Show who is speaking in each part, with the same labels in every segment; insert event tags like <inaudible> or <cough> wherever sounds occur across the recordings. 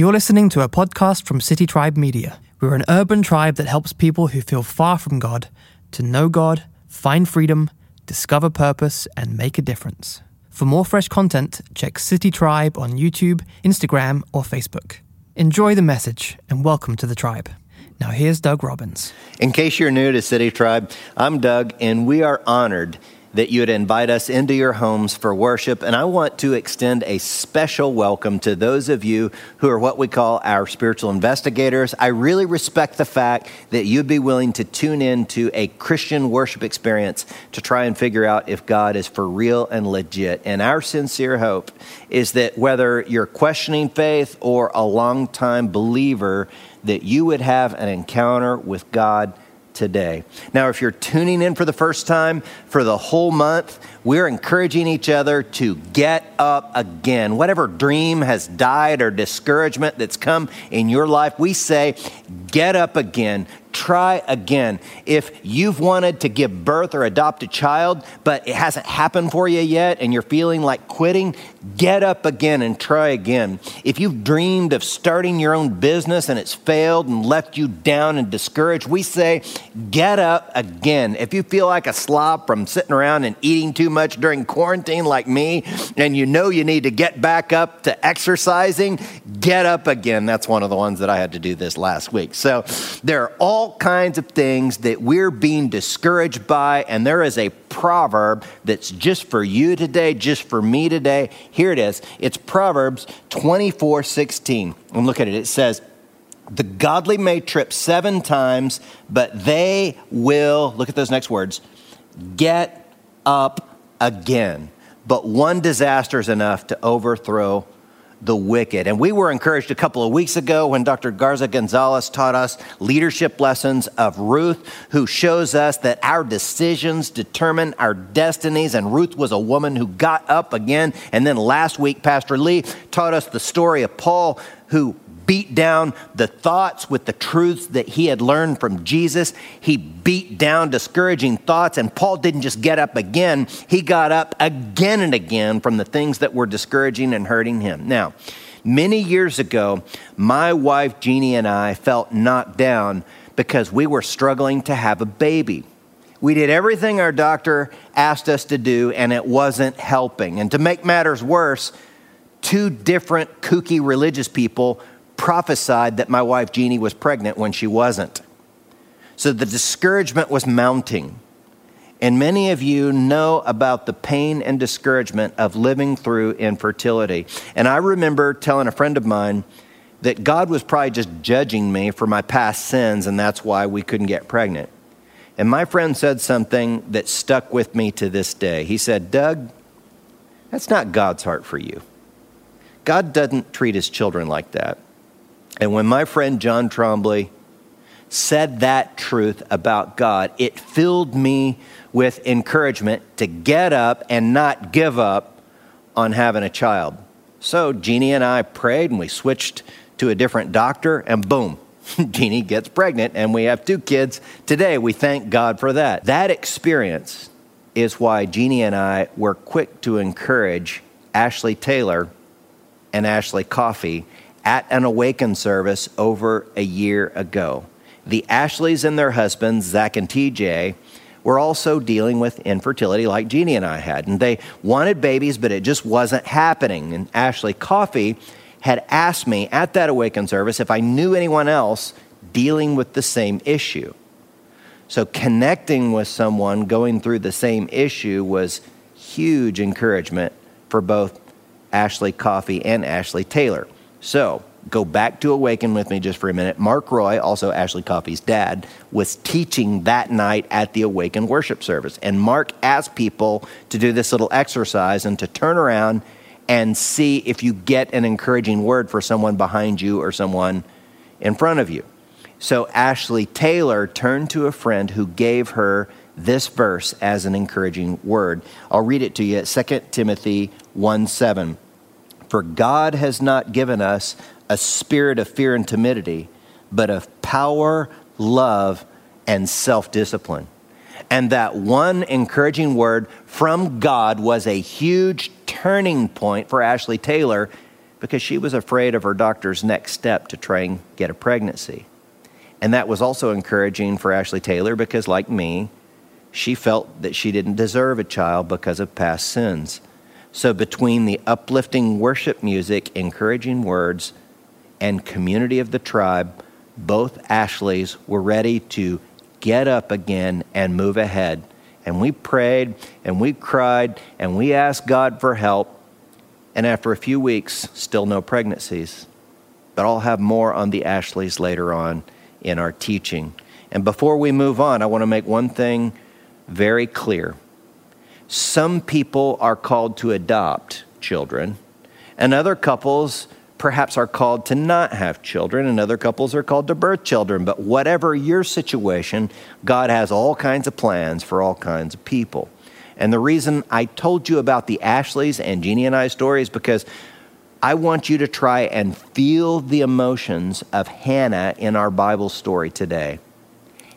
Speaker 1: You're listening to a podcast from City Tribe Media. We're an urban tribe that helps people who feel far from God to know God, find freedom, discover purpose, and make a difference. For more fresh content, check City Tribe on YouTube, Instagram, or Facebook. Enjoy the message and welcome to the tribe. Now, here's Doug Robbins.
Speaker 2: In case you're new to City Tribe, I'm Doug, and we are honored that you would invite us into your homes for worship. And I want to extend a special welcome to those of you who are what we call our spiritual investigators. I really respect the fact that you'd be willing to tune in to a Christian worship experience to try and figure out if God is for real and legit. And our sincere hope is that whether you're questioning faith or a longtime believer, that you would have an encounter with God today. Now, if you're tuning in for the first time for the whole month, we're encouraging each other to get up again. Whatever dream has died or discouragement that's come in your life, we say, get up again. Try again. If you've wanted to give birth or adopt a child, but it hasn't happened for you yet and you're feeling like quitting, get up again and try again. If you've dreamed of starting your own business and it's failed and left you down and discouraged, we say, get up again. If you feel like a slob from sitting around and eating too much during quarantine like me, and you know you need to get back up to exercising, get up again. That's one of the ones that I had to do this last week. So there are all kinds of things that we're being discouraged by, and there is a proverb that's just for you today, just for me today. Here it is. It's Proverbs 24 16. And look at it. It says, the godly may trip seven times, but they will, look at those next words, get up again. But one disaster is enough to overthrow the wicked. And we were encouraged a couple of weeks ago when Dr. Garza Gonzalez taught us leadership lessons of Ruth, who shows us that our decisions determine our destinies. And Ruth was a woman who got up again. And then last week, Pastor Lee taught us the story of Paul, who beat down the thoughts with the truths that he had learned from Jesus. He beat down discouraging thoughts, and Paul didn't just get up again, he got up again and again from the things that were discouraging and hurting him. Now, many years ago, my wife Jeannie and I felt knocked down because we were struggling to have a baby. We did everything our doctor asked us to do, and it wasn't helping. And to make matters worse, two different kooky religious people prophesied that my wife Jeannie was pregnant when she wasn't. So the discouragement was mounting. And many of you know about the pain and discouragement of living through infertility. And I remember telling a friend of mine that God was probably just judging me for my past sins, and that's why we couldn't get pregnant. And my friend said something that stuck with me to this day. He said, Doug, that's not God's heart for you. God doesn't treat his children like that. And when my friend John Trombley said that truth about God, it filled me with encouragement to get up and not give up on having a child. So Jeannie and I prayed and we switched to a different doctor, and boom, <laughs> Jeannie gets pregnant, and we have two kids today. We thank God for that. That experience is why Jeannie and I were quick to encourage Ashley Taylor and Ashley Coffey at an Awaken service over a year ago. The Ashleys and their husbands, Zach and TJ, were also dealing with infertility like Jeannie and I had. And they wanted babies, but it just wasn't happening. And Ashley Coffey had asked me at that Awaken service if I knew anyone else dealing with the same issue. So connecting with someone going through the same issue was huge encouragement for both Ashley Coffey and Ashley Taylor. So go back to Awaken with me just for a minute. Mark Roy, also Ashley Coffey's dad, was teaching that night at the Awaken worship service. And Mark asked people to do this little exercise and to turn around and see if you get an encouraging word for someone behind you or someone in front of you. So Ashley Taylor turned to a friend who gave her this verse as an encouraging word. I'll read it to you 2 Timothy 1 7. For God has not given us a spirit of fear and timidity, but of power, love, and self discipline. And that one encouraging word from God was a huge turning point for Ashley Taylor because she was afraid of her doctor's next step to try and get a pregnancy. And that was also encouraging for Ashley Taylor because, like me, she felt that she didn't deserve a child because of past sins. So, between the uplifting worship music, encouraging words, and community of the tribe, both Ashleys were ready to get up again and move ahead. And we prayed and we cried and we asked God for help. And after a few weeks, still no pregnancies. But I'll have more on the Ashleys later on in our teaching. And before we move on, I want to make one thing very clear. Some people are called to adopt children, and other couples perhaps are called to not have children, and other couples are called to birth children. But whatever your situation, God has all kinds of plans for all kinds of people. And the reason I told you about the Ashleys and Jeannie and I story is because I want you to try and feel the emotions of Hannah in our Bible story today.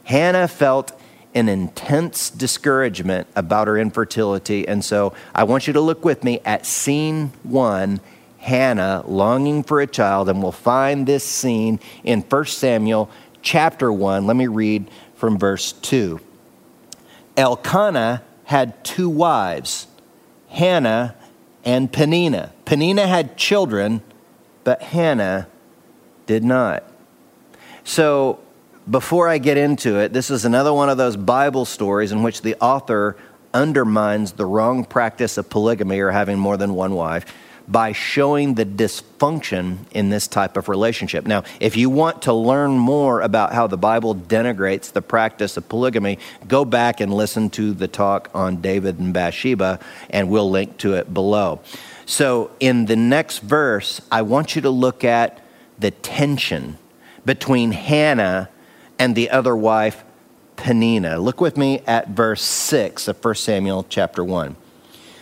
Speaker 2: Hannah felt an intense discouragement about her infertility. And so I want you to look with me at scene one Hannah longing for a child. And we'll find this scene in 1 Samuel chapter 1. Let me read from verse 2. Elkanah had two wives, Hannah and Peninnah. Peninnah had children, but Hannah did not. So before I get into it, this is another one of those Bible stories in which the author undermines the wrong practice of polygamy or having more than one wife by showing the dysfunction in this type of relationship. Now, if you want to learn more about how the Bible denigrates the practice of polygamy, go back and listen to the talk on David and Bathsheba, and we'll link to it below. So, in the next verse, I want you to look at the tension between Hannah and the other wife, Peninnah. Look with me at verse 6 of 1 Samuel chapter 1.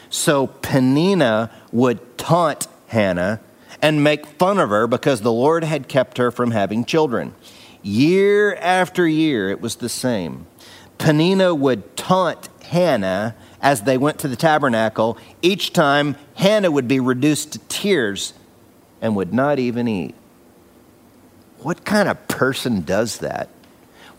Speaker 2: So Peninnah would taunt Hannah and make fun of her because the Lord had kept her from having children. Year after year, it was the same. Peninnah would taunt Hannah as they went to the tabernacle. Each time, Hannah would be reduced to tears and would not even eat. What kind of person does that?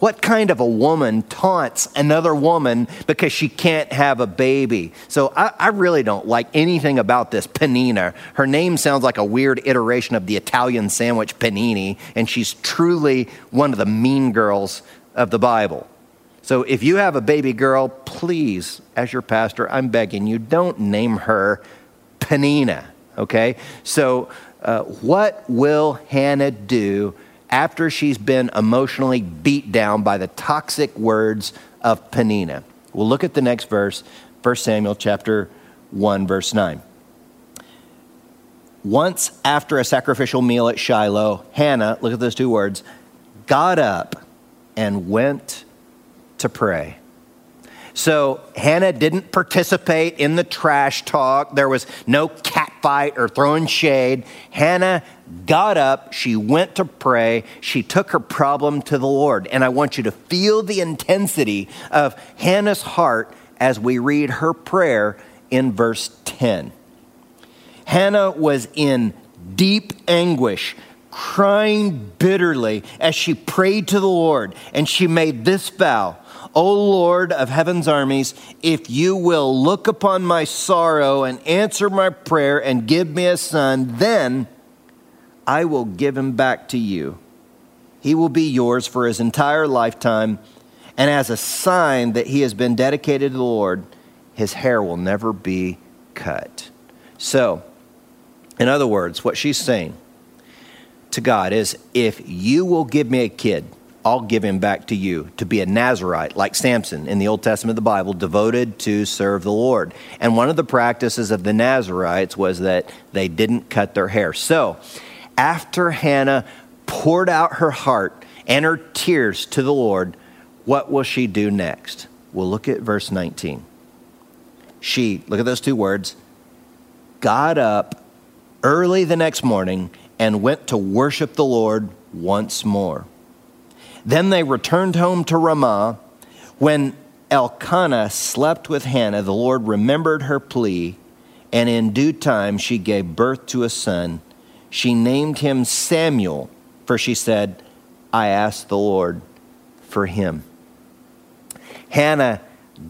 Speaker 2: What kind of a woman taunts another woman because she can't have a baby? So I, I, really don't like anything about this Peninnah. Her name sounds like a weird iteration of the Italian sandwich panini, and she's truly one of the mean girls of the Bible. So if you have a baby girl, please, as your pastor, I'm begging you, don't name her Peninnah, okay? So uh, what will Hannah do after she's been emotionally beat down by the toxic words of Peninnah. We'll look at the next verse, 1 Samuel chapter 1 verse 9. Once after a sacrificial meal at Shiloh, Hannah, look at those two words, got up and went to pray. So Hannah didn't participate in the trash talk. There was no catfight or throwing shade. Hannah got up, she went to pray, she took her problem to the Lord. And I want you to feel the intensity of Hannah's heart as we read her prayer in verse 10. Hannah was in deep anguish, crying bitterly as she prayed to the Lord, and she made this vow O Lord of heaven's armies, if you will look upon my sorrow and answer my prayer and give me a son, then I will give him back to you. He will be yours for his entire lifetime, and as a sign that he has been dedicated to the Lord, his hair will never be cut. So, in other words, what she's saying to God is if you will give me a kid, I'll give him back to you to be a Nazarite, like Samson in the Old Testament of the Bible, devoted to serve the Lord. And one of the practices of the Nazarites was that they didn't cut their hair. So, after Hannah poured out her heart and her tears to the Lord, what will she do next? We'll look at verse 19. She, look at those two words, got up early the next morning and went to worship the Lord once more. Then they returned home to Ramah. When Elkanah slept with Hannah, the Lord remembered her plea, and in due time she gave birth to a son. she named him Samuel, for she said, I asked the Lord for him. Hannah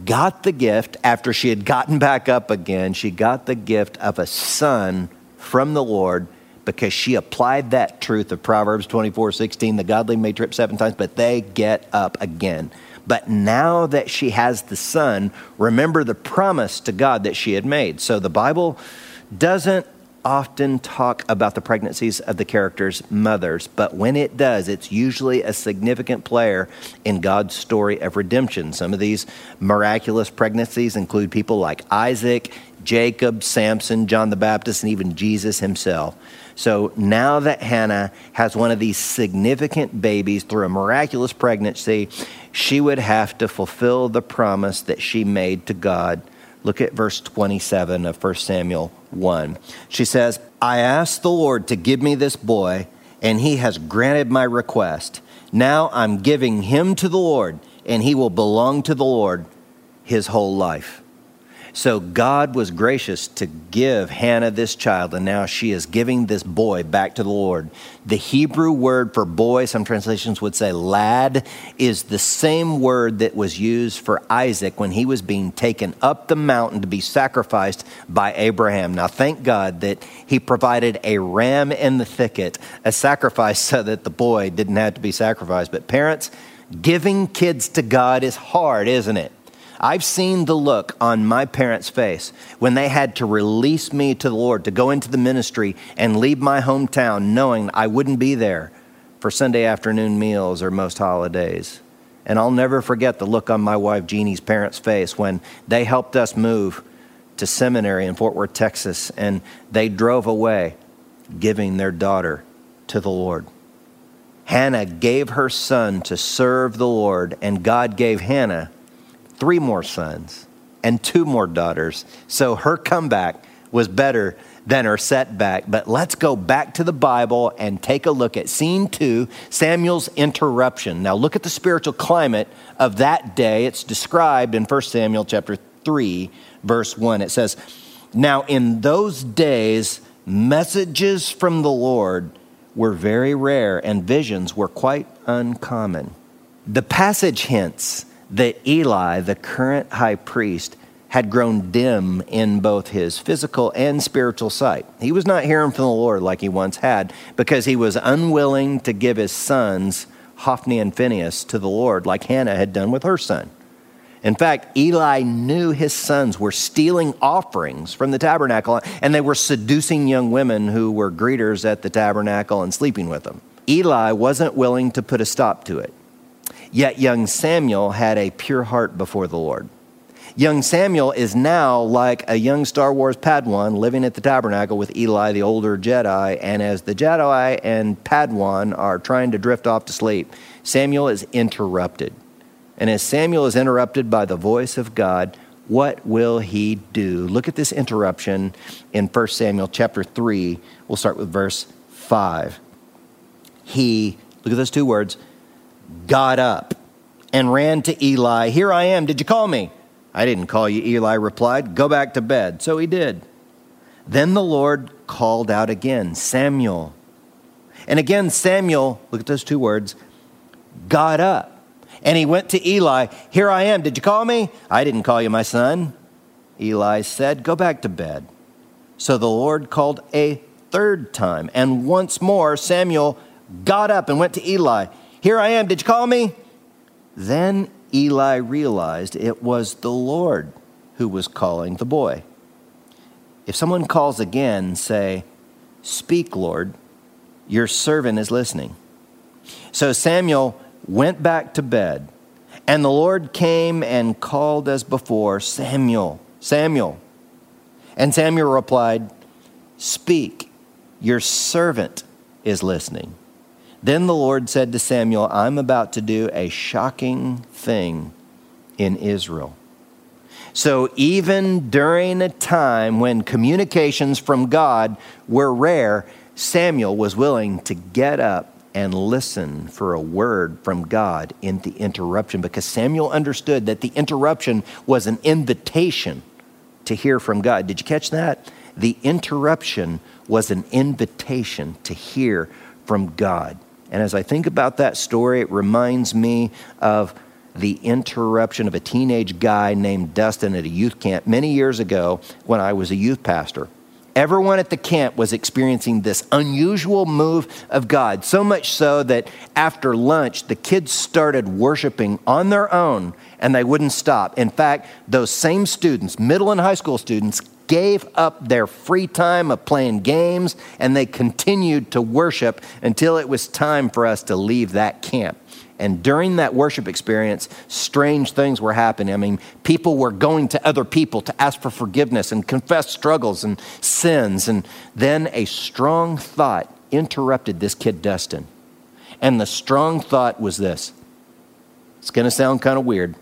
Speaker 2: got the gift after she had gotten back up again. She got the gift of a son from the Lord because she applied that truth of Proverbs 24 16. The godly may trip seven times, but they get up again. But now that she has the son, remember the promise to God that she had made. So the Bible doesn't often talk about the pregnancies of the characters' mothers, but when it does, it's usually a significant player in God's story of redemption. Some of these miraculous pregnancies include people like Isaac, Jacob, Samson, John the Baptist, and even Jesus himself. So now that Hannah has one of these significant babies through a miraculous pregnancy, she would have to fulfill the promise that she made to God. Look at verse 27 of 1 Samuel 1. She says, I asked the Lord to give me this boy, and he has granted my request. Now I'm giving him to the Lord, and he will belong to the Lord his whole life. So God was gracious to give Hannah this child, and now she is giving this boy back to the Lord. The Hebrew word for boy, some translations would say lad, is the same word that was used for Isaac when he was being taken up the mountain to be sacrificed by Abraham. Now, thank God that he provided a ram in the thicket, a sacrifice <laughs> so that the boy didn't have to be sacrificed. But parents, giving kids to God is hard, isn't it? I've seen the look on my parents' face when they had to release me to the Lord to go into the ministry and leave my hometown knowing I wouldn't be there for Sunday afternoon meals or most holidays. And I'll never forget the look on my wife Jeannie's parents' face when they helped us move to seminary in Fort Worth, Texas, and they drove away giving their daughter to the Lord. Hannah gave her son to serve the Lord, and God gave Hannah three more sons and two more daughters. So her comeback was better than her setback. But let's go back to the Bible and take a look at scene two Samuel's interruption. Now, look at the spiritual climate of that day. It's described in 1 Samuel chapter 3, verse 1. It says, Now in those days, messages from the Lord were very rare and visions were quite uncommon. The passage hints that Eli, the current high priest, had grown dim in both his physical and spiritual sight. He was not hearing from the Lord like he once had because he was unwilling to give his sons, Hophni and Phinehas, to the Lord like Hannah had done with her son. In fact, Eli knew his sons were stealing offerings from the tabernacle and they were seducing young women who were greeters at the tabernacle and sleeping with them. Eli wasn't willing to put a stop to it. Yet young Samuel had a pure heart before the Lord. Young Samuel is now like a young Star Wars Padawan living at the tabernacle with Eli, the older Jedi. And as the Jedi and Padawan are trying to drift off to sleep, Samuel is interrupted. And as Samuel is interrupted by the voice of God, what will he do? Look at this interruption in 1 Samuel chapter 3. We'll start with verse 5. He, look at those two words, got up and ran to Eli. Here I am. Did you call me? I didn't call you, Eli replied. Go back to bed. So he did. Then the Lord called out again, Samuel. And again, Samuel, look at those two words, got up. And he went to Eli. Here I am. Did you call me? I didn't call you, my son. Eli said, Go back to bed. So the Lord called a third time. And once more, Samuel got up and went to Eli. Here I am. Did you call me? Then Eli realized it was the Lord who was calling the boy. If someone calls again, say, Speak, Lord, your servant is listening. So Samuel went back to bed, and the Lord came and called as before, Samuel, Samuel. And Samuel replied, Speak, your servant is listening. Then the Lord said to Samuel, I'm about to do a shocking thing in Israel. So, even during a time when communications from God were rare, Samuel was willing to get up and listen for a word from God in the interruption because Samuel understood that the interruption was an invitation to hear from God. Did you catch that? the interruption was an invitation to hear from God. And as I think about that story, it reminds me of the interruption of a teenage guy named Dustin at a youth camp many years ago when I was a youth pastor. Everyone at the camp was experiencing this unusual move of God, so much so that after lunch, the kids started worshiping on their own and they wouldn't stop. In fact, those same students, middle and high school students, gave up their free time of playing games and they continued to worship until it was time for us to leave that camp. And during that worship experience, strange things were happening. I mean, people were going to other people to ask for forgiveness and confess struggles and sins. And then a strong thought interrupted this kid, Dustin. And the strong thought was this it's going to sound kind of weird.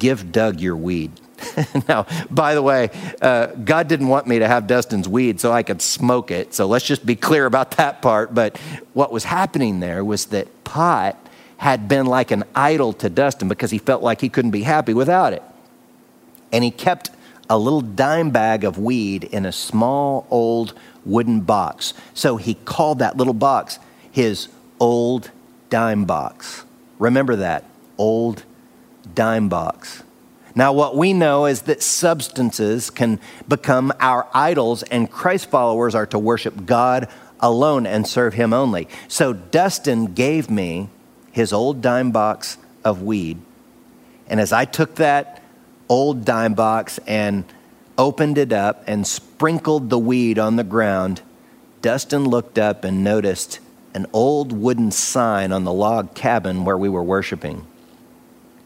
Speaker 2: Give Doug your weed. <laughs> now, by the way, uh, God didn't want me to have Dustin's weed so I could smoke it. So let's just be clear about <laughs> that part. But what was happening there was that pot had been like an idol to Dustin because he felt like he couldn't be happy without it. And he kept a little dime bag of weed in a small old wooden box. So he called that little box his old dime box. Remember that old dime box. Now, what we know is that substances can become our idols, and Christ followers are to worship God alone and serve Him only. So, Dustin gave me his old dime box of weed. And as I took that old dime box and opened it up and sprinkled the weed on the ground, Dustin looked up and noticed an old wooden sign on the log cabin where we were worshiping.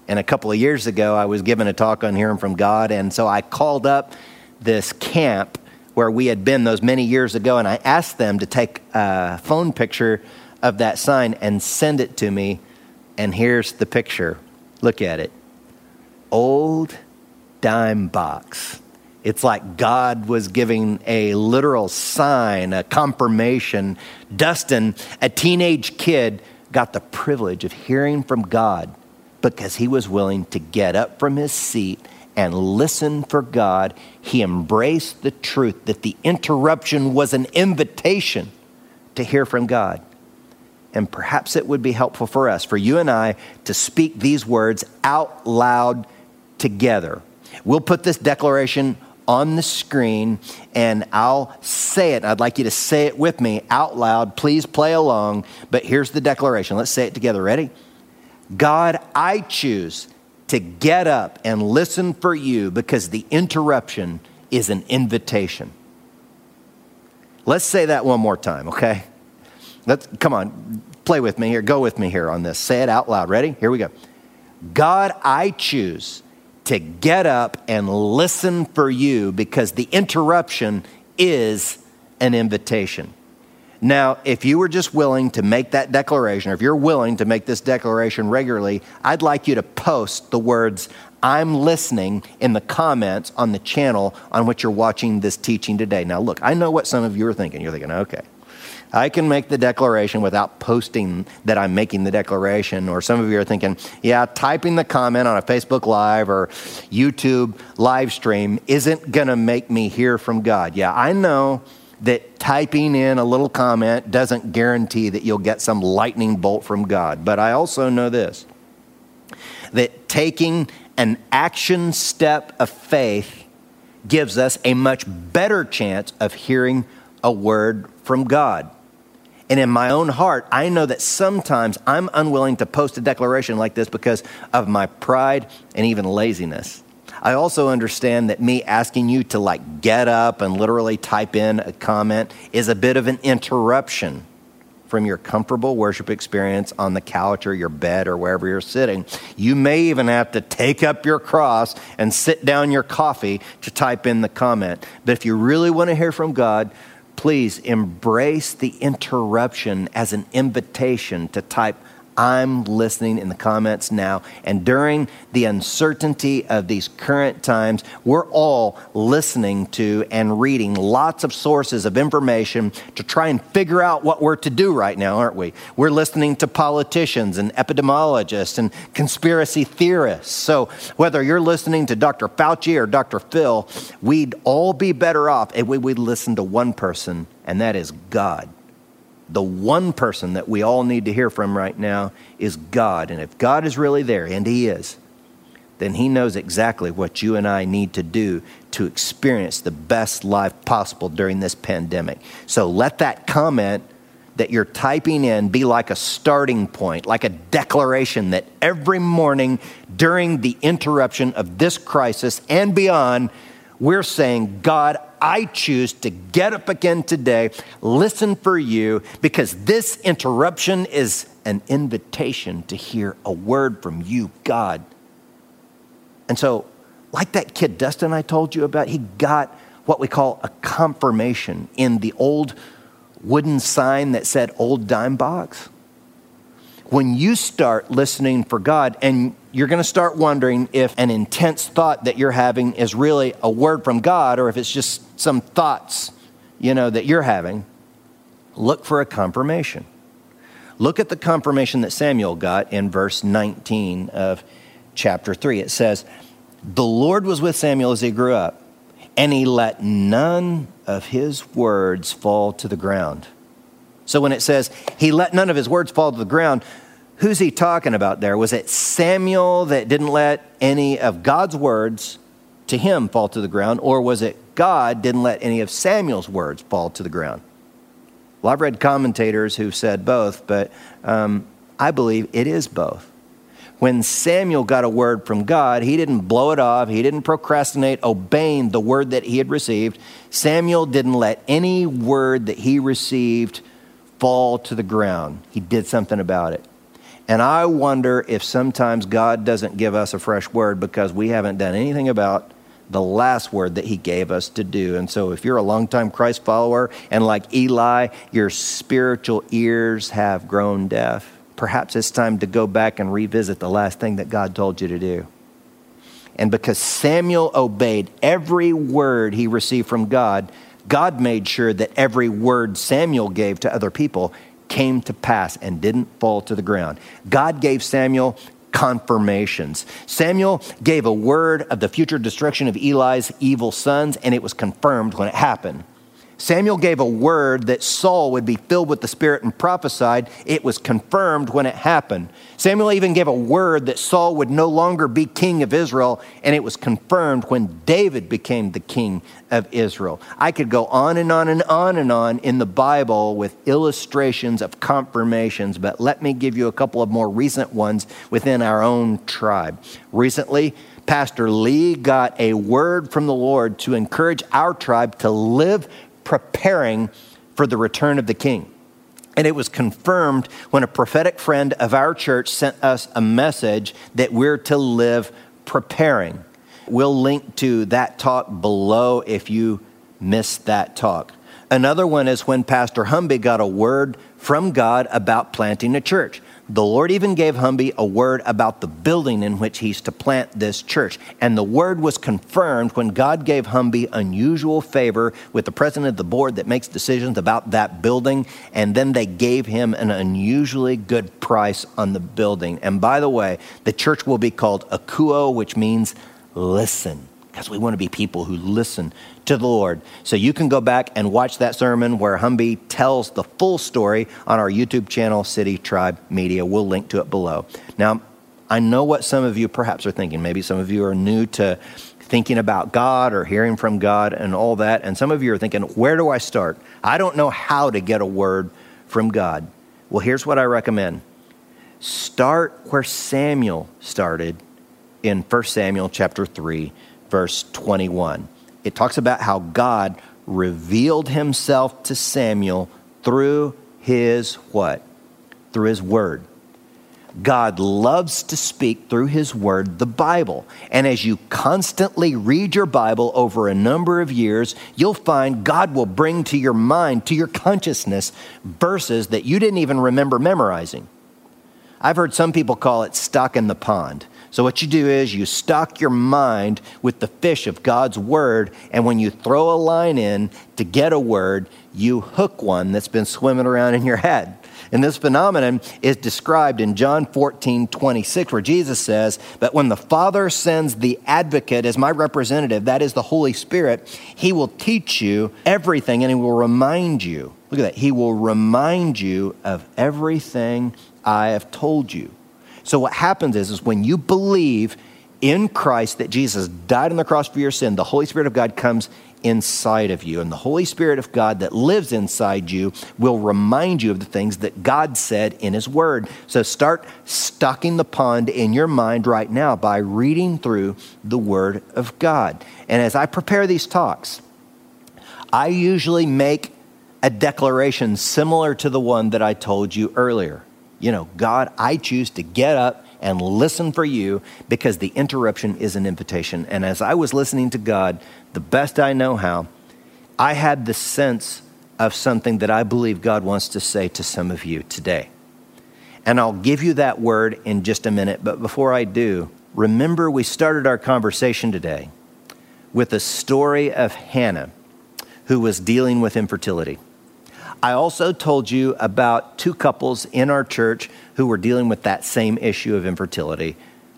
Speaker 2: And a couple of years ago, I was given a talk on hearing from God. And so I called up this camp where we had been those many years ago, and I asked them to take a phone picture of that sign and send it to me. And here's the picture. Look at it. Old dime box. It's like God was giving a literal sign, a confirmation. Dustin, a teenage kid, got the privilege of hearing from God because he was willing to get up from his seat and listen for God. He embraced the truth that the interruption was an invitation to hear from God. And perhaps it would be helpful for us, for you and I, to speak these words out loud together. We'll put this declaration on the screen and I'll say it. I'd like you to say it with me out loud. Please play along. But here's the declaration. Let's say it together. Ready? God, I choose to get up and listen for you because the interruption is an invitation. Let's say that one more time, okay? Let's come on, play with me here, go with me here on this. Say it out loud. Ready? Here we go. God, I choose to get up and listen for you because the interruption is an invitation. Now, if you were just willing to make that declaration, or if you're willing to make this declaration regularly, I'd like you to post the words, I'm listening in the comments on the channel on which you're watching this teaching today. Now, look, I know what some of you are thinking. You're thinking, okay, I can make the declaration without posting that I'm making the declaration. Or some of you are thinking, yeah, typing the comment on a Facebook Live or YouTube live stream isn't going to make me hear from God. Yeah, I know that typing in a little comment doesn't guarantee that you'll get some lightning bolt from God. But I also know this that taking an action step of faith gives us a much better chance of hearing a word from God. And in my own heart, I know that sometimes I'm unwilling to post a declaration like this because of my pride and even laziness. I also understand that me asking you to like get up and literally type in a comment is a bit of an interruption from your comfortable worship experience on the couch or your bed or wherever you're sitting. You may even have to take up your cross and sit down your coffee to type in the comment. But if you really want to hear from God, please embrace the interruption as an invitation to type I'm listening in the comments now. And during the uncertainty of these current times, we're all listening to and reading lots of sources of information to try and figure out what we're to do right now, aren't we? We're listening to politicians and epidemiologists and conspiracy theorists. So whether you're listening to Dr. Fauci or Dr. Phil, we'd all be better off if we would listen to one person, and that is God the one person that we all need to hear from right now is God. And if God is really there, and He is, then He knows exactly what you and I need to do to experience the best life possible during this pandemic. So let that comment that you're typing in be like a starting point, like a declaration that every morning during the interruption of this crisis and beyond, we're saying, God, I choose to get up again today, listen for you, because this interruption is an invitation to hear a word from you, God. And so, like that kid Dustin I told you about, he got what we call a confirmation in the old wooden sign that said old dime box. When you start listening for God and you're going to start wondering if an intense thought that you're having is really a word from God or if it's just some thoughts, you know, that you're having. Look for a confirmation. Look at the confirmation that Samuel got in verse 19 of chapter 3. It says, The Lord was with Samuel as he grew up, and he let none of his words fall to the ground. So when it says he let none of his words fall to the ground, who's he talking about there? Was it Samuel that didn't let any of God's words to him fall to the ground, or was it God didn't let any of Samuel's words fall to the ground? Well, I've read commentators who've said both, but um, I believe it is both. When Samuel got a word from God, he didn't blow it off. He didn't procrastinate obeying the word that he had received. Samuel didn't let any word that he received fall to the ground. He did something about it. And I wonder if sometimes God doesn't give us a fresh word because we haven't done anything about the last word that he gave us to do. And so if you're a longtime Christ follower and like Eli, your spiritual ears have grown deaf, perhaps it's time to go back and revisit the last thing that God told you to do. And because Samuel obeyed every word he received from God, God made sure that every word Samuel gave to other people came to pass and didn't fall to the ground. God gave Samuel confirmations. Samuel gave a word of the future destruction of Eli's evil sons, and it was confirmed when it happened. Samuel gave a word that Saul would be filled with the Spirit and prophesied. It was confirmed when it happened. Samuel even gave a word that Saul would no longer be king of Israel, and it was confirmed when David became the king of Israel. I could go on and on and on and on in the Bible with illustrations of confirmations, but let me give you a couple of more recent ones within our own tribe. Recently, Pastor Lee got a word from the Lord to encourage our tribe to live preparing for the return of the king. And it was confirmed when a prophetic friend of our church sent us a message that we're to live preparing. We'll link to that talk below if you missed that talk. Another one is when Pastor Humby got a word from God about planting a church. The Lord even gave Humby a word about the building in which he's to plant this church. And the word was confirmed when God gave Humby unusual favor with the president of the board that makes decisions about that building. And then they gave him an unusually good price on the building. And by the way, the church will be called Akuo, which means listen because we want to be people who listen to the Lord. So you can go back and watch that sermon where Humby tells the full story on our YouTube channel, City Tribe Media. We'll link to it below. Now, I know what some of you perhaps are thinking. Maybe some of you are new to thinking about God or hearing from God and all that. And some of you are thinking, where do I start? I don't know how to get a word from God. Well, here's what I recommend start where Samuel started in 1 Samuel chapter 3 verse 21. It talks about how God revealed himself to Samuel through his what? Through his word. God loves to speak through his word, the Bible. And as you constantly read your Bible over a number of years, you'll find God will bring to your mind, to your consciousness, verses that you didn't even remember memorizing. I've heard some people call it stuck in the pond. So, what you do is you stock your mind with the fish of God's word, and when you throw a line in to get a word, you hook one that's been swimming around in your head. And this phenomenon is described in John 14, 26, where Jesus says, But when the Father sends the advocate as my representative, that is the Holy Spirit, he will teach you everything and he will remind you. Look at that. He will remind you of everything I have told you. So what happens is, is when you believe in Christ that Jesus died on the cross for your sin, the Holy Spirit of God comes inside of you. And the Holy Spirit of God that lives inside you will remind you of the things that God said in His Word. So start stocking the pond in your mind right now by reading through the Word of God. And as I prepare these talks, I usually make a declaration similar to the one that I told you earlier. You know, God, I choose to get up and listen for you because the interruption is an invitation. And as I was listening to God, the best I know how, I had the sense of something that I believe God wants to say to some of you today. And I'll give you that word in just a minute. But before I do, remember we started our conversation today with a story of Hannah who was dealing with infertility. I also told you about two couples in our church who were dealing with that same issue of infertility.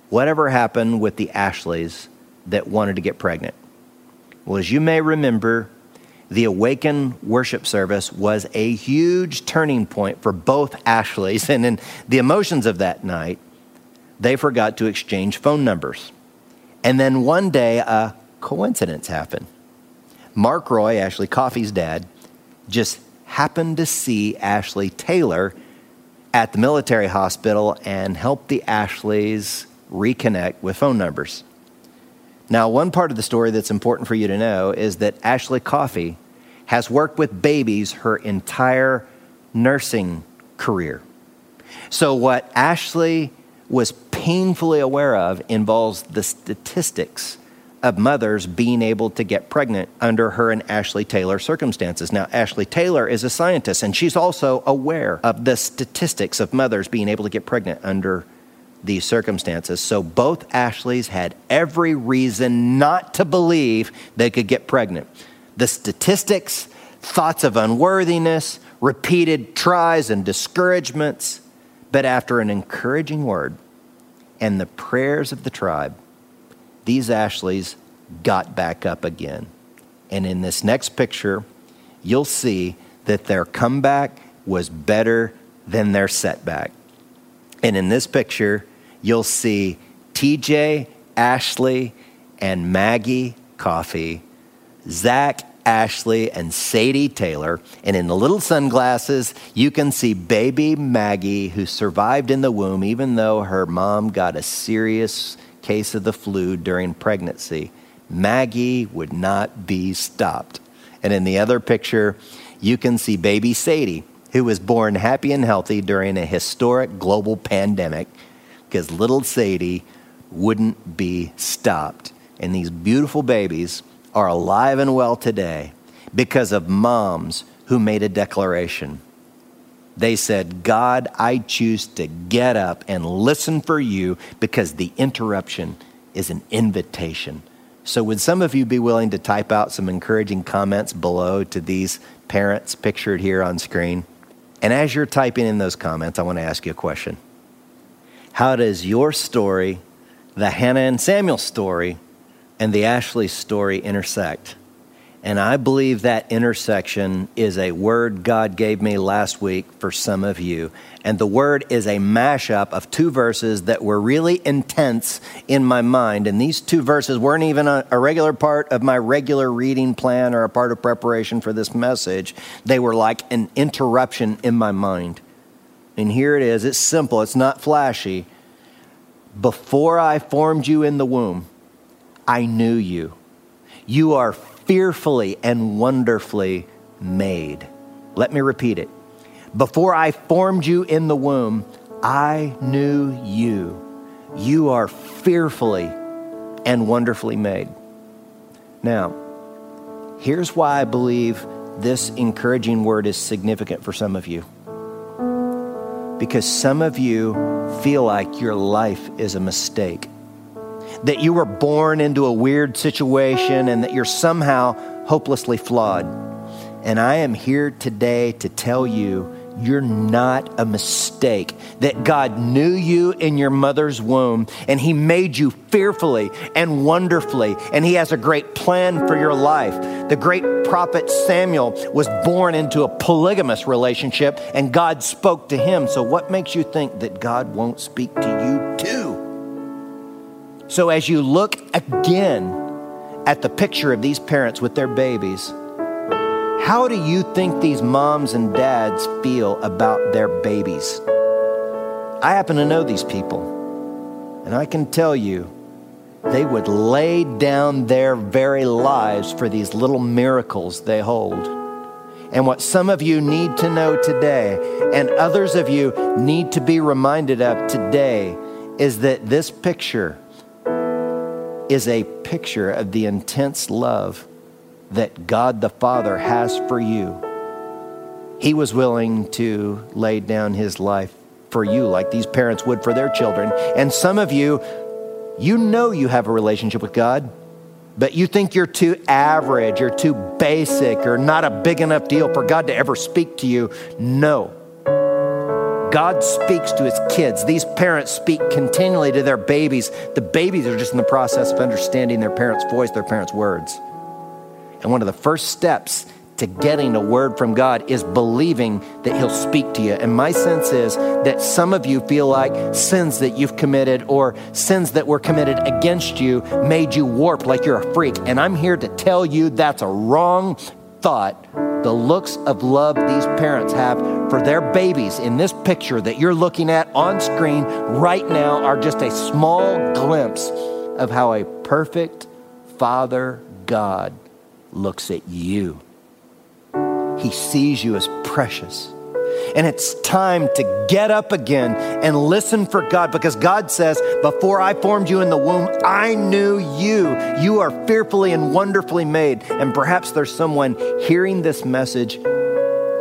Speaker 2: Whatever happened with the Ashleys that wanted to get pregnant? Well, as you may remember, the Awaken worship service was a huge turning point for both Ashleys. <laughs> And in the emotions of that night, they forgot to exchange phone numbers. And then one day, a coincidence happened. Mark Roy, Ashley Coffey's dad, just happened to see Ashley Taylor at the military hospital and helped the Ashleys reconnect with phone numbers. Now, one part of the story that's important for you to know is that Ashley Coffey has worked with babies her entire nursing career. So, what Ashley was painfully aware of involves the statistics of mothers being able to get pregnant under her and Ashley Taylor circumstances. Now, Ashley Taylor is a scientist, and she's also aware of the statistics of mothers being able to get pregnant under these circumstances. So both Ashleys had every reason not to believe they could get pregnant. The statistics, thoughts of unworthiness, repeated tries and discouragements, but after an encouraging word and the prayers of the tribe, these Ashleys got back up again. And in this next picture, you'll see that their comeback was better than their setback. And in this picture, you'll see TJ, Ashley, and Maggie Coffey, Zach, Ashley, and Sadie Taylor. And in the little sunglasses, you can see baby Maggie, who survived in the womb, even though her mom got a serious case of the flu during pregnancy. Maggie would not be stopped. And in the other picture, you can see baby Sadie, who was born happy and healthy during a historic global pandemic because little Sadie wouldn't be stopped. And these beautiful babies are alive and well today because of moms who made a declaration. They said, God, I choose to get up and listen for you because the interruption is an invitation. So, would some of you be willing to type out some encouraging comments below to these parents pictured here on screen? And as you're typing in those comments, I want to ask you a question. How does your story, the Hannah and Samuel story, and the Ashley story intersect? And I believe that intersection is a word God gave me last week for some of you. And the word is a mashup of two verses that were really intense in my mind. And these two verses weren't even a, a, regular part of my regular reading plan or a part of preparation for this message. They were like an interruption in my mind. And here it is. It's simple, it's not flashy. Before I formed you in the womb, I knew you. You are fearfully and wonderfully made. Let me repeat it. Before I formed you in the womb, I knew you. You are fearfully and wonderfully made. Now, here's why I believe this encouraging word is significant for some of you. because some of you feel like your life is a mistake. That you were born into a weird situation and that you're somehow hopelessly flawed. And I am here today to tell you you're not a mistake. That God knew you in your mother's womb and He made you fearfully and wonderfully, and He has a great plan for your life. The great prophet Samuel was born into a polygamous relationship, and God spoke to him. So, what makes you think that God won't speak to you too? So, as you look again at the picture of these parents with their babies, how do you think these moms and dads feel about their babies? I happen to know these people, and I can tell you they would lay down their very lives for these little miracles they hold. And what some of you need to know today, and others of you need to be reminded of today, is that this picture is a picture of the intense love that God the Father has for you. He was willing to lay down his life for you, like these parents would for their children. And some of you, you know you have a relationship with God, but you think you're too average or too basic or not a big enough deal for God to ever speak to you. No. God speaks to his kids. These parents speak continually to their babies. The babies are just in the process of understanding their parents' voice, their parents' words. And one of the first steps to getting a word from God is believing that He'll speak to you. And my sense is that some of you feel like sins that you've committed or sins that were committed against you made you warped like you're a freak. And I'm here to tell you that's a wrong thought. The looks of love these parents have for their babies in this picture that you're looking at on screen right now are just a small glimpse of how a perfect Father God looks at you. He sees you as precious. And it's time to get up again and listen for God because God says, Before I formed you in the womb, I knew you. You are fearfully and wonderfully made. And perhaps there's someone hearing this message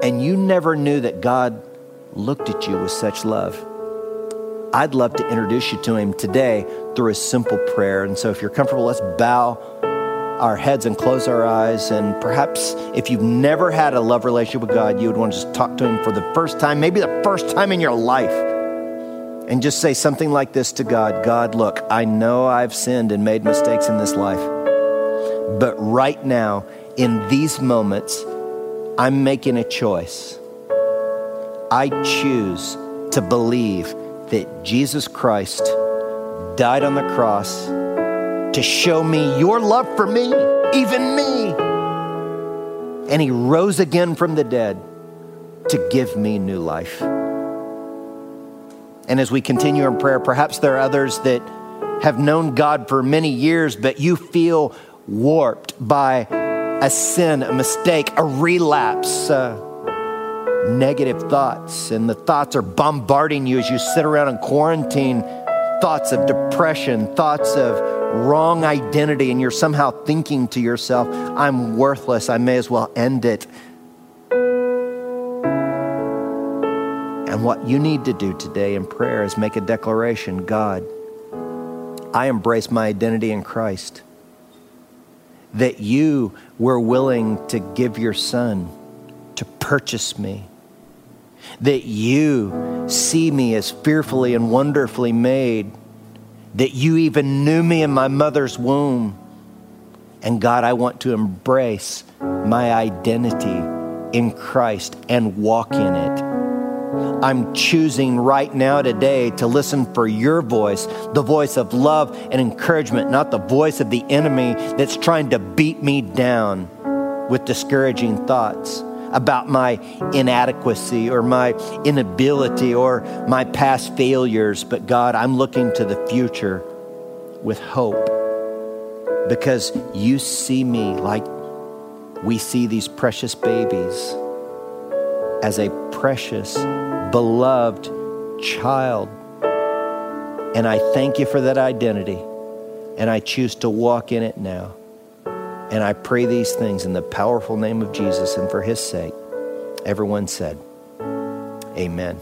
Speaker 2: and you never knew that God looked at you with such love. I'd love to introduce you to Him today through a simple prayer. And so if you're comfortable, let's bow our heads and close our eyes. And perhaps if you've never had a love relationship with God, you would want to just talk to Him for the first time, maybe the first time in your life, and just say something like this to God God, look, I know I've sinned and made mistakes in this life, but right now, in these moments, I'm making a choice. I choose to believe that Jesus Christ died on the cross to show me your love for me, even me. And he rose again from the dead to give me new life. And as we continue in prayer, perhaps there are others that have known God for many years, but you feel warped by a sin, a mistake, a relapse, uh, negative thoughts. And the thoughts are bombarding you as you sit around in quarantine thoughts of depression, thoughts of wrong identity, and you're somehow thinking to yourself, I'm worthless, I may as well end it. And what you need to do today in prayer is make a declaration God, I embrace my identity in Christ. That you were willing to give your son to purchase me. That you see me as fearfully and wonderfully made that you even knew me in my mother's womb. And God, I want to embrace my identity in Christ and walk in it. I'm choosing right now today to listen for your voice, the voice of love and encouragement, not the voice of the enemy that's trying to beat me down with discouraging thoughts about my inadequacy or my inability or my past failures. But God, I'm looking to the future with hope because you see me like we see these precious babies as a precious, beloved child. And I thank you for that identity. And I choose to walk in it now. And I pray these things in the powerful name of Jesus and for his sake. Everyone said, Amen.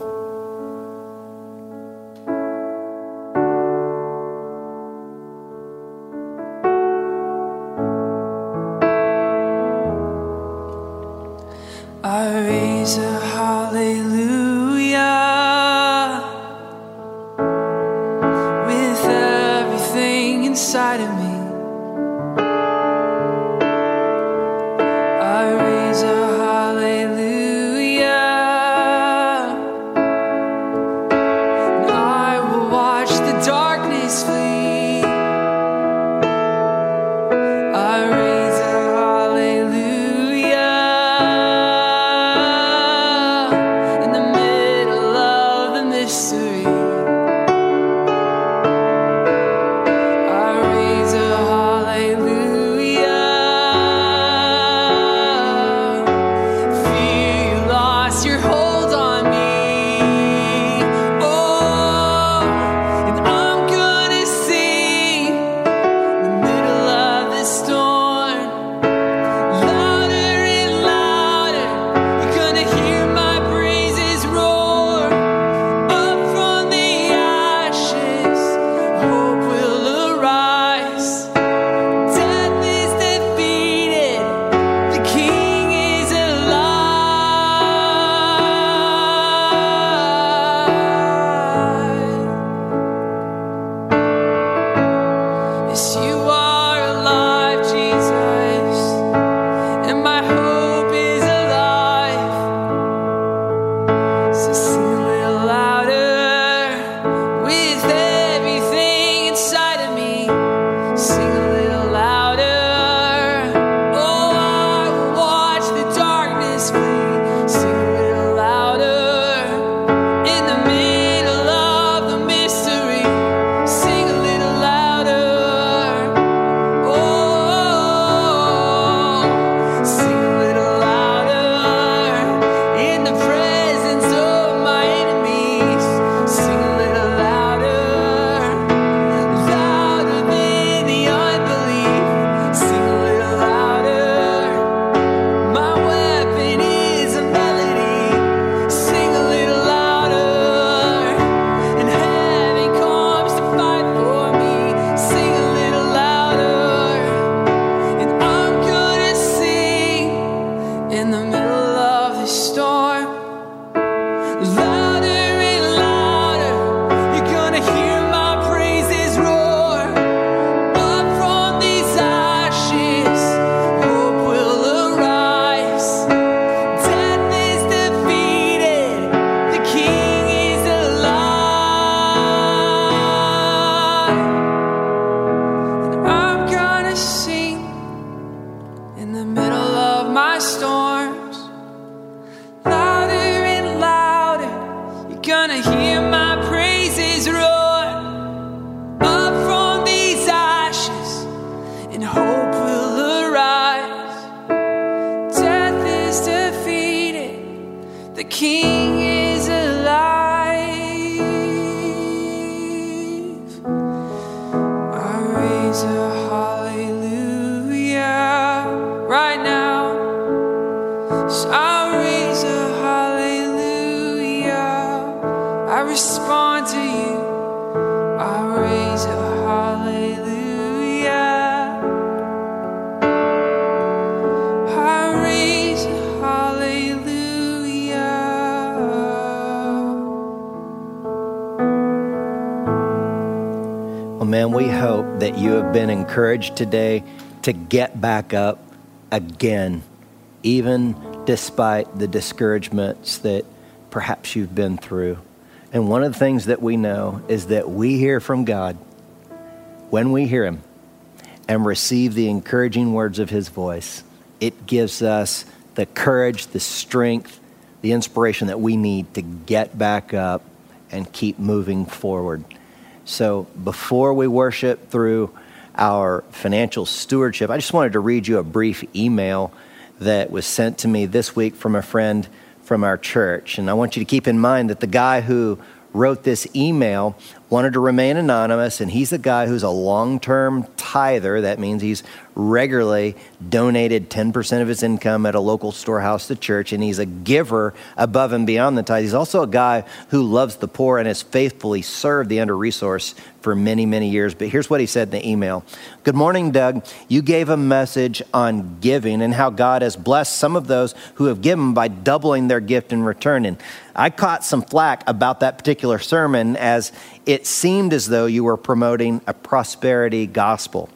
Speaker 3: I raise a hallelujah. I respond to you. I raise a hallelujah. I raise a hallelujah.
Speaker 2: Well, man, we hope that you have been encouraged today to get back up again, even despite the discouragements that perhaps you've been through. And one of the things that we know is that we hear from God when we hear Him and receive the encouraging words of His voice. It gives us the courage, the strength, the inspiration that we need to get back up and keep moving forward. So before we worship through our financial stewardship, I just wanted to read you a brief email that was sent to me this week from a friend from our church. And I want you to keep in mind that the guy who wrote this email wanted to remain anonymous, and he's a guy who's a long term tither. That means he's regularly donated 10% of his income at a local storehouse to church, and he's a giver above and beyond the tithe. He's also a guy who loves the poor and has faithfully served the under resourced for many, many years. But here's what he said in the email Good morning, Doug. You gave a message on giving and how God has blessed some of those who have given by doubling their gift in return. And I caught some flack about that particular sermon as it seemed as though you were promoting a prosperity gospel.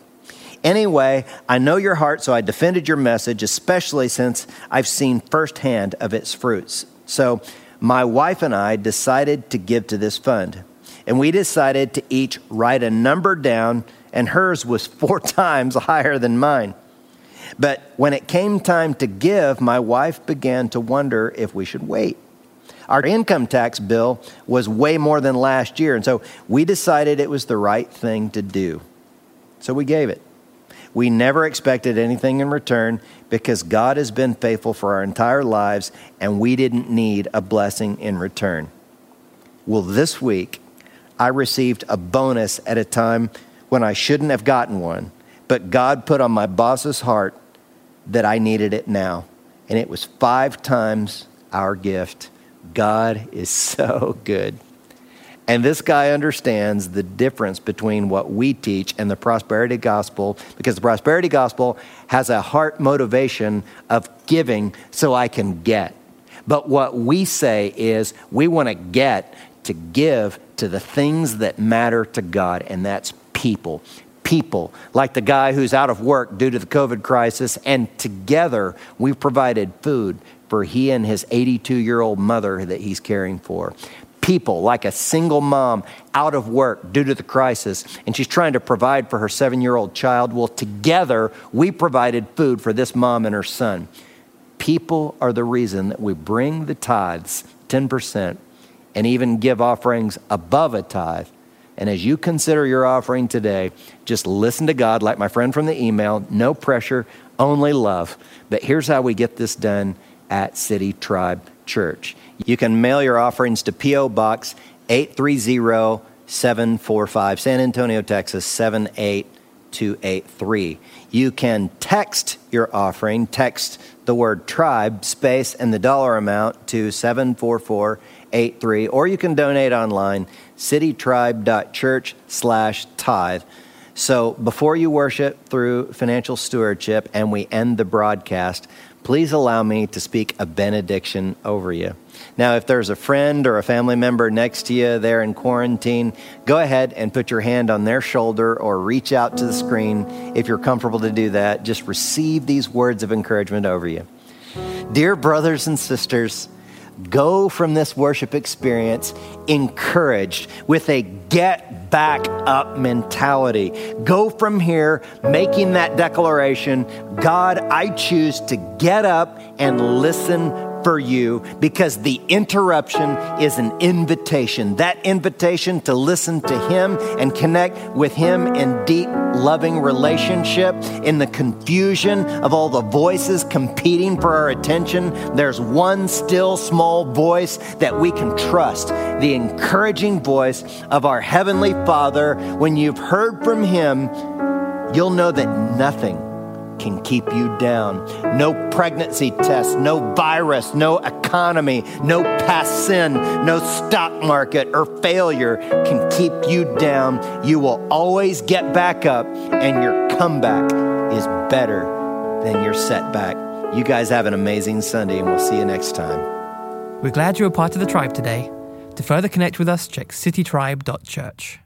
Speaker 2: Anyway, I know your heart, so I defended your message, especially since I've seen firsthand of its fruits. So, my wife and I decided to give to this fund. And we decided to each write a number down, and hers was <laughs> four times higher than mine. But when it came time to give, my wife began to wonder if we should wait. Our income tax bill was way more than last year, and so we decided it was the right thing to do. So we gave it. We never expected anything in return because God has been faithful for our entire lives and we didn't need a blessing in return. Well, this week, I received a bonus at a time when I shouldn't have gotten one, but God put on my boss's heart that I needed it now. And it was five times our gift. God is so good. And this guy understands the difference between what we teach and the prosperity gospel because the prosperity gospel has a heart motivation of giving so I can get. But what we say is we want to get to give to the things that matter to God, and that's people. People, like the guy who's out of work due to the COVID crisis, and together we've provided food for he and his 82 year old mother that he's caring for people, like a single mom out of work due to the crisis, and she's trying to provide for her seven year old child. Well, together, we provided food for this mom and her son. People are the reason that we bring the tithes, 10%, and even give offerings above a tithe. And as you consider your offering today, just listen to God, like my friend from the email. No pressure, only love. But here's how we get this done at City Tribe Church. You can mail your offerings to P.O. Box 830 745, San Antonio, Texas 78283. You can text your offering, text the word tribe, space, and the dollar amount to 74483, or you can donate online, citytribe.church slash tithe. So before you worship through financial stewardship and we end the broadcast, please allow me to speak a benediction over you. Now, if there's a friend or a family member next to you there in quarantine, go ahead and put your hand on their shoulder or reach out to the screen if you're comfortable to do that. Just receive these words of encouragement over you. Dear brothers and sisters, go from this worship experience encouraged with a get back up mentality. Go from here making that declaration God, I choose to get up and listen for you because the interruption is an invitation. That invitation to listen to Him and connect with Him in deep, loving relationship. In the confusion of all the voices competing for our attention, there's one still small voice that we can trust the encouraging voice of our Heavenly Father. When you've heard from Him, you'll know that nothing can keep you down. No pregnancy test, no virus, no economy, no past sin, no stock market or failure can keep you down. You will always get back up, and your comeback is better than your setback. You guys have an amazing Sunday, and we'll see you next time.
Speaker 1: We're glad you were part of the tribe today. To further connect with us, check citytribe.church.